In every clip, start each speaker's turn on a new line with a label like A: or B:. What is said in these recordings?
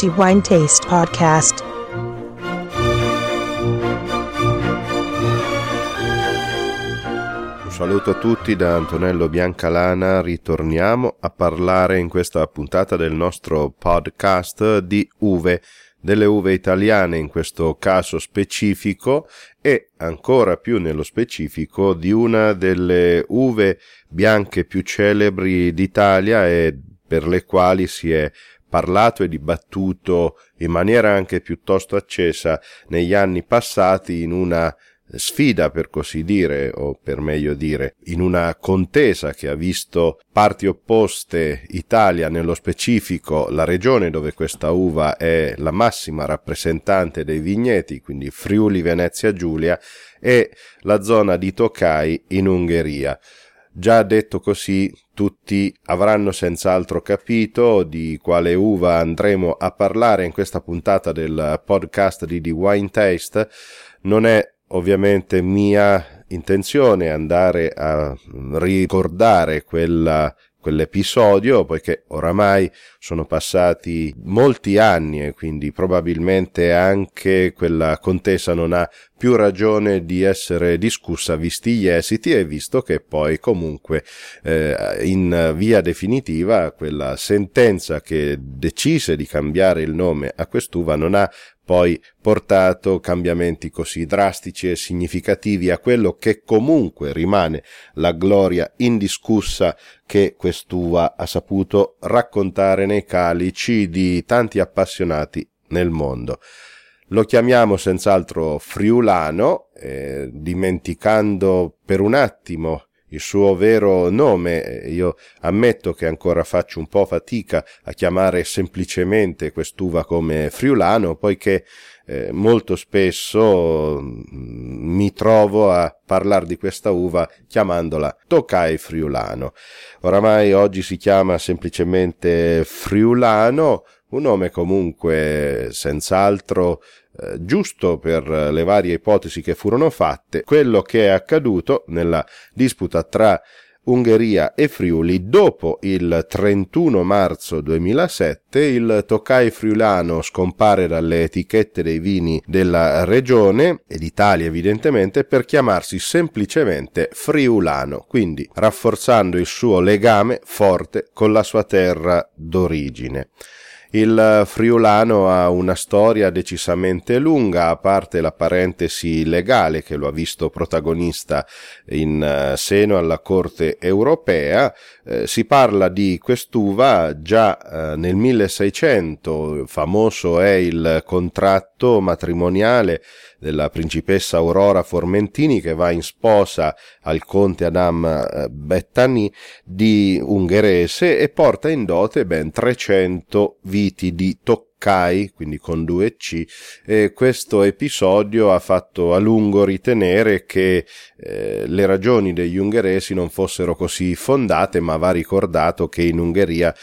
A: The Wine Taste Podcast.
B: Un saluto a tutti da Antonello Biancalana, ritorniamo a parlare in questa puntata del nostro podcast di uve, delle uve italiane in questo caso specifico e ancora più nello specifico di una delle uve bianche più celebri d'Italia e per le quali si è parlato e dibattuto in maniera anche piuttosto accesa negli anni passati in una sfida per così dire, o per meglio dire, in una contesa che ha visto parti opposte, Italia nello specifico, la regione dove questa uva è la massima rappresentante dei vigneti, quindi Friuli Venezia Giulia, e la zona di Tokai in Ungheria. Già detto così, tutti avranno senz'altro capito di quale uva andremo a parlare in questa puntata del podcast di The Wine Taste. Non è ovviamente mia intenzione andare a ricordare quella quell'episodio, poiché oramai sono passati molti anni e quindi probabilmente anche quella contesa non ha più ragione di essere discussa visti gli esiti e visto che poi comunque eh, in via definitiva quella sentenza che decise di cambiare il nome a quest'uva non ha poi portato cambiamenti così drastici e significativi a quello che comunque rimane la gloria indiscussa che quest'uva ha saputo raccontare nei calici di tanti appassionati nel mondo. Lo chiamiamo senz'altro friulano, eh, dimenticando per un attimo il suo vero nome. Io ammetto che ancora faccio un po' fatica a chiamare semplicemente quest'uva come friulano, poiché eh, molto spesso mm, mi trovo a parlare di questa uva chiamandola Tokai friulano. Oramai oggi si chiama semplicemente friulano, un nome comunque senz'altro eh, giusto per le varie ipotesi che furono fatte, quello che è accaduto nella disputa tra Ungheria e Friuli dopo il 31 marzo 2007 il Tokai friulano scompare dalle etichette dei vini della regione e d'Italia evidentemente per chiamarsi semplicemente friulano, quindi rafforzando il suo legame forte con la sua terra d'origine. Il friulano ha una storia decisamente lunga, a parte la parentesi legale che lo ha visto protagonista in eh, seno alla Corte europea. Eh, si parla di quest'uva già eh, nel 1600, famoso è il contratto matrimoniale della principessa Aurora Formentini che va in sposa al conte Adam eh, Bettani di Ungherese e porta in dote ben 300 viti di Toccai, quindi con due C, e questo episodio ha fatto a lungo ritenere che eh, le ragioni degli ungheresi non fossero così fondate, ma va ricordato che in Ungheria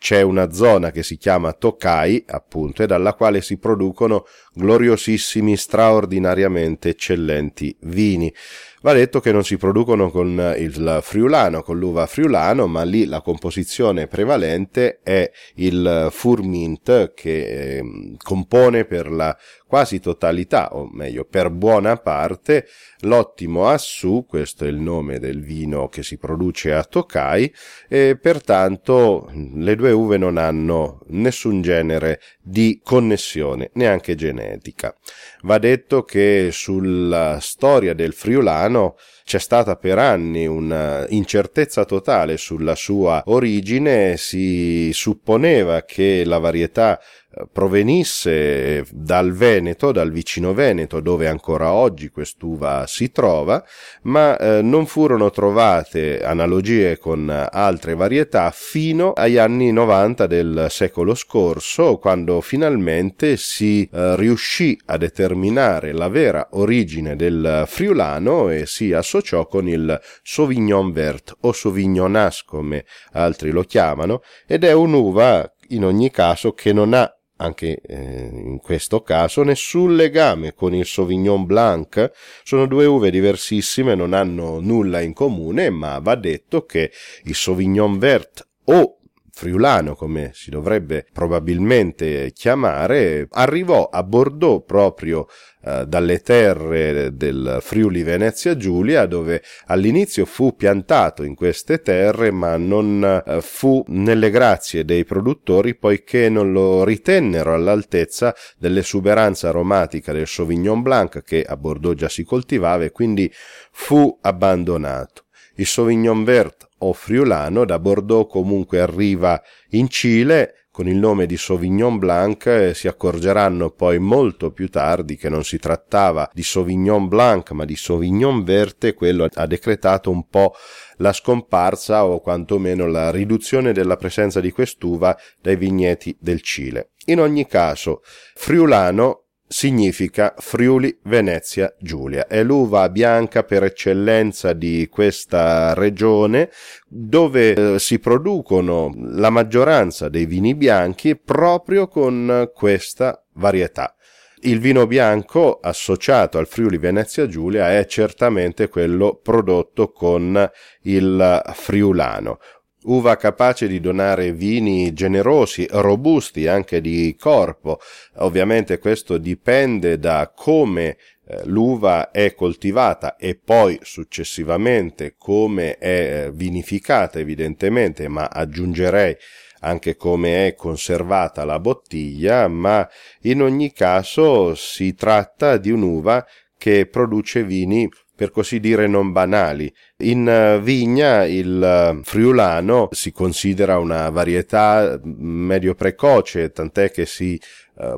B: c'è una zona che si chiama Tokai, appunto, e dalla quale si producono gloriosissimi, straordinariamente eccellenti vini. Va detto che non si producono con il friulano, con l'uva friulano, ma lì la composizione prevalente è il furmint che eh, compone per la quasi totalità, o meglio per buona parte, l'ottimo Assù, questo è il nome del vino che si produce a Tokai, e pertanto le due uve non hanno nessun genere di connessione, neanche genetica. Va detto che sulla storia del friulano c'è stata per anni una incertezza totale sulla sua origine, si supponeva che la varietà provenisse dal Veneto, dal vicino Veneto, dove ancora oggi quest'uva si trova, ma eh, non furono trovate analogie con altre varietà fino agli anni 90 del secolo scorso, quando finalmente si eh, riuscì a determinare la vera origine del friulano e si associò con il Sauvignon Vert o Sauvignon As come altri lo chiamano, ed è un'uva in ogni caso che non ha anche eh, in questo caso nessun legame con il Sauvignon Blanc. Sono due uve diversissime, non hanno nulla in comune, ma va detto che il Sauvignon Vert o friulano, come si dovrebbe probabilmente chiamare, arrivò a Bordeaux proprio eh, dalle terre del Friuli Venezia Giulia, dove all'inizio fu piantato in queste terre, ma non eh, fu nelle grazie dei produttori poiché non lo ritennero all'altezza dell'esuberanza aromatica del Sauvignon Blanc che a Bordeaux già si coltivava e quindi fu abbandonato. Il Sauvignon Vert o friulano da Bordeaux comunque arriva in Cile con il nome di Sauvignon Blanc eh, si accorgeranno poi molto più tardi che non si trattava di Sauvignon Blanc ma di Sauvignon Verte, quello ha decretato un po' la scomparsa o quantomeno la riduzione della presenza di quest'uva dai vigneti del Cile. In ogni caso, Friulano significa Friuli Venezia Giulia. È l'uva bianca per eccellenza di questa regione dove eh, si producono la maggioranza dei vini bianchi proprio con questa varietà. Il vino bianco associato al Friuli Venezia Giulia è certamente quello prodotto con il friulano, uva capace di donare vini generosi, robusti anche di corpo. Ovviamente questo dipende da come eh, l'uva è coltivata e poi successivamente come è eh, vinificata evidentemente, ma aggiungerei anche come è conservata la bottiglia, ma in ogni caso si tratta di un'uva che produce vini per così dire non banali. In eh, vigna il eh, friulano si considera una varietà medio precoce, tant'è che si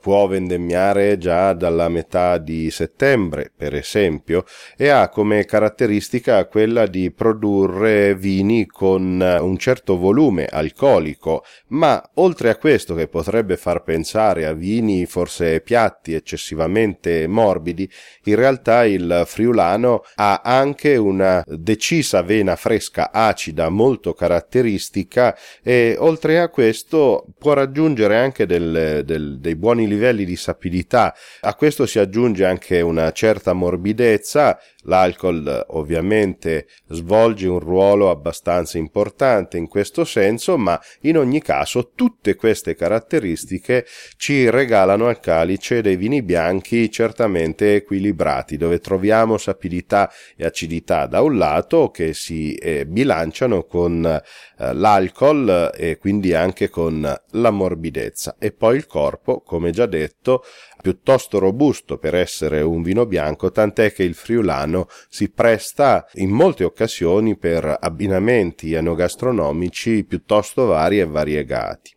B: può vendemmiare già dalla metà di settembre, per esempio, e ha come caratteristica quella di produrre vini con eh, un certo volume alcolico, ma oltre a questo che potrebbe far pensare a vini forse piatti eccessivamente morbidi, in realtà il friulano ha anche una decisa vena fresca acida molto caratteristica e oltre a questo può raggiungere anche del, del, dei buoni buoni livelli di sapidità. A questo si aggiunge anche una certa morbidezza L'alcol ovviamente svolge un ruolo abbastanza importante in questo senso, ma in ogni caso tutte queste caratteristiche ci regalano al calice dei vini bianchi certamente equilibrati, dove troviamo sapidità e acidità da un lato che si eh, bilanciano con eh, l'alcol e quindi anche con la morbidezza. E poi il corpo, come già detto, piuttosto robusto per essere un vino bianco, tant'è che il friulano si presta in molte occasioni per abbinamenti enogastronomici piuttosto vari e variegati.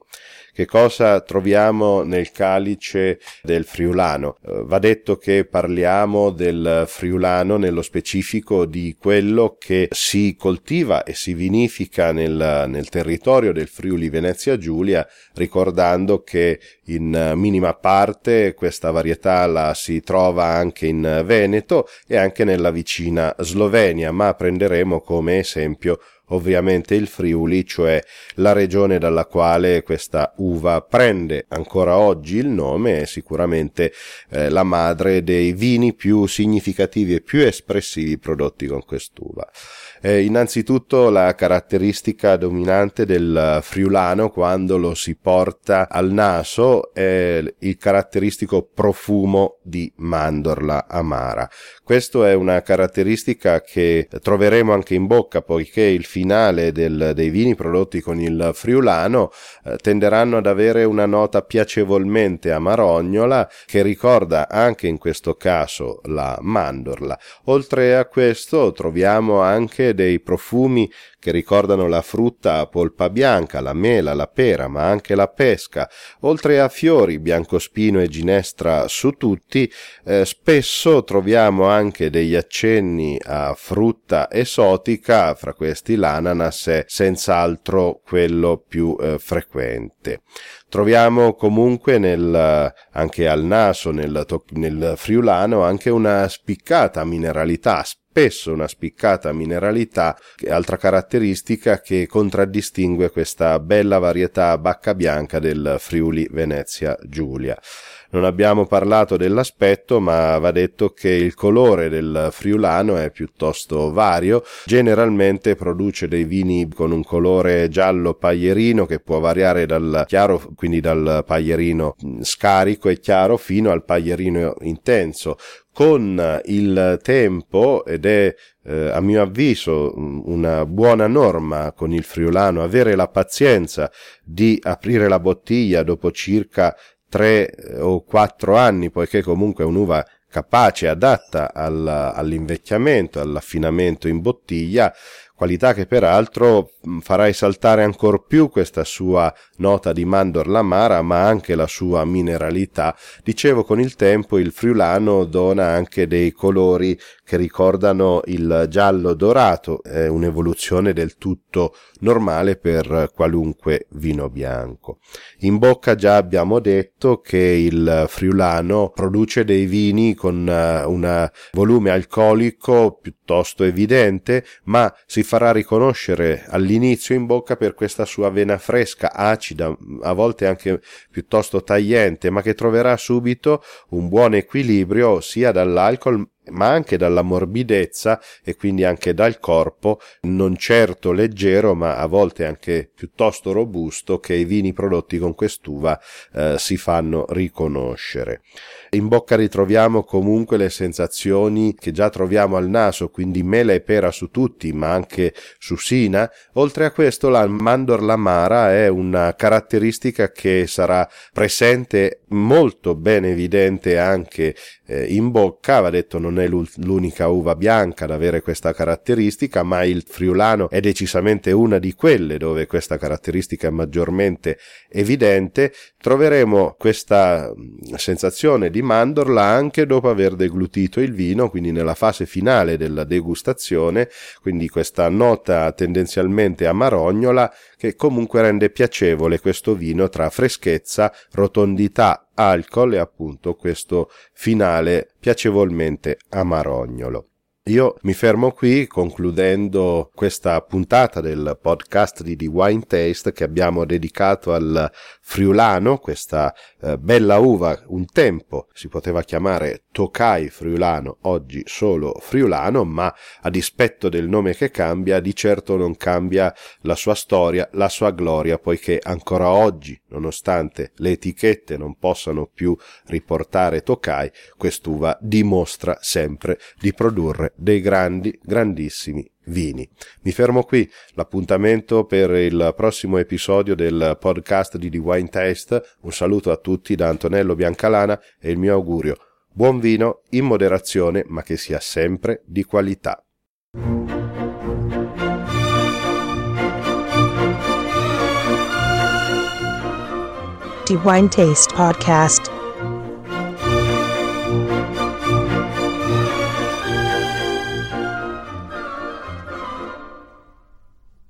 B: Che cosa troviamo nel calice del friulano? Eh, va detto che parliamo del friulano nello specifico di quello che si coltiva e si vinifica nel, nel territorio del Friuli Venezia Giulia, ricordando che in minima parte questa varietà la si trova anche in Veneto e anche nella vicina Slovenia, ma prenderemo come esempio ovviamente il Friuli, cioè la regione dalla quale questa uva prende ancora oggi il nome, è sicuramente eh, la madre dei vini più significativi e più espressivi prodotti con quest'uva. Eh, innanzitutto la caratteristica dominante del friulano quando lo si porta al naso è il caratteristico profumo di mandorla amara. Questo è una caratteristica che troveremo anche in bocca poiché il finale del, dei vini prodotti con il friulano eh, tenderanno ad avere una nota piacevolmente amarognola che ricorda anche in questo caso la mandorla. Oltre a questo troviamo anche dei profumi che ricordano la frutta a polpa bianca, la mela, la pera, ma anche la pesca, oltre a fiori, biancospino e ginestra su tutti, eh, spesso troviamo anche degli accenni a frutta esotica, fra questi l'ananas è senz'altro quello più eh, frequente. Troviamo comunque nel, anche al naso, nel, nel friulano, anche una spiccata mineralità, spesso una spiccata mineralità, altra caratteristica che contraddistingue questa bella varietà bacca bianca del Friuli Venezia Giulia. Non abbiamo parlato dell'aspetto, ma va detto che il colore del friulano è piuttosto vario. Generalmente produce dei vini con un colore giallo paglierino che può variare dal chiaro, quindi dal paglierino scarico e chiaro fino al paglierino intenso con il tempo ed è eh, a mio avviso una buona norma con il friulano avere la pazienza di aprire la bottiglia dopo circa tre eh, o quattro anni poiché comunque è un'uva capace, adatta all'invecchiamento, all'affinamento in bottiglia, qualità che peraltro farà esaltare ancor più questa sua nota di mandorla amara, ma anche la sua mineralità. Dicevo, con il tempo il friulano dona anche dei colori che ricordano il giallo dorato, è un'evoluzione del tutto normale per qualunque vino bianco. In bocca già abbiamo detto che il friulano produce dei vini con eh, un volume alcolico piuttosto evidente, ma si farà riconoscere all'inizio in bocca per questa sua vena fresca, acida, a volte anche piuttosto tagliente, ma che troverà subito un buon equilibrio sia dall'alcol ma anche dalla morbidezza e quindi anche dal corpo, non certo leggero, ma a volte anche piuttosto robusto, che i vini prodotti con quest'uva eh, si fanno riconoscere. In bocca ritroviamo comunque le sensazioni che già troviamo al naso, quindi mela e pera su tutti, ma anche su sina. Oltre a questo la mandorla amara è una caratteristica che sarà presente molto ben evidente anche eh, in bocca, va detto non è l'unica uva bianca ad avere questa caratteristica, ma il friulano è decisamente una di quelle dove questa caratteristica è maggiormente evidente. Troveremo questa mm, sensazione di mandorla anche dopo aver deglutito il vino, quindi nella fase finale della degustazione, quindi questa nota tendenzialmente amarognola che comunque rende piacevole questo vino tra freschezza, rotondità, alcol e appunto questo finale piacevolmente amarognolo. Io mi fermo qui concludendo questa puntata del podcast di The Wine Taste che abbiamo dedicato al friulano, questa eh, bella uva, un tempo si poteva chiamare Tokai friulano, oggi solo friulano, ma a dispetto del nome che cambia, di certo non cambia la sua storia, la sua gloria, poiché ancora oggi, nonostante le etichette non possano più riportare Tokai, quest'uva dimostra sempre di produrre dei grandi, grandissimi vini. Mi fermo qui, l'appuntamento per il prossimo episodio del podcast di The Wine Taste. Un saluto a tutti da Antonello Biancalana e il mio augurio. Buon vino in moderazione, ma che sia sempre di qualità.
A: The Wine Taste Podcast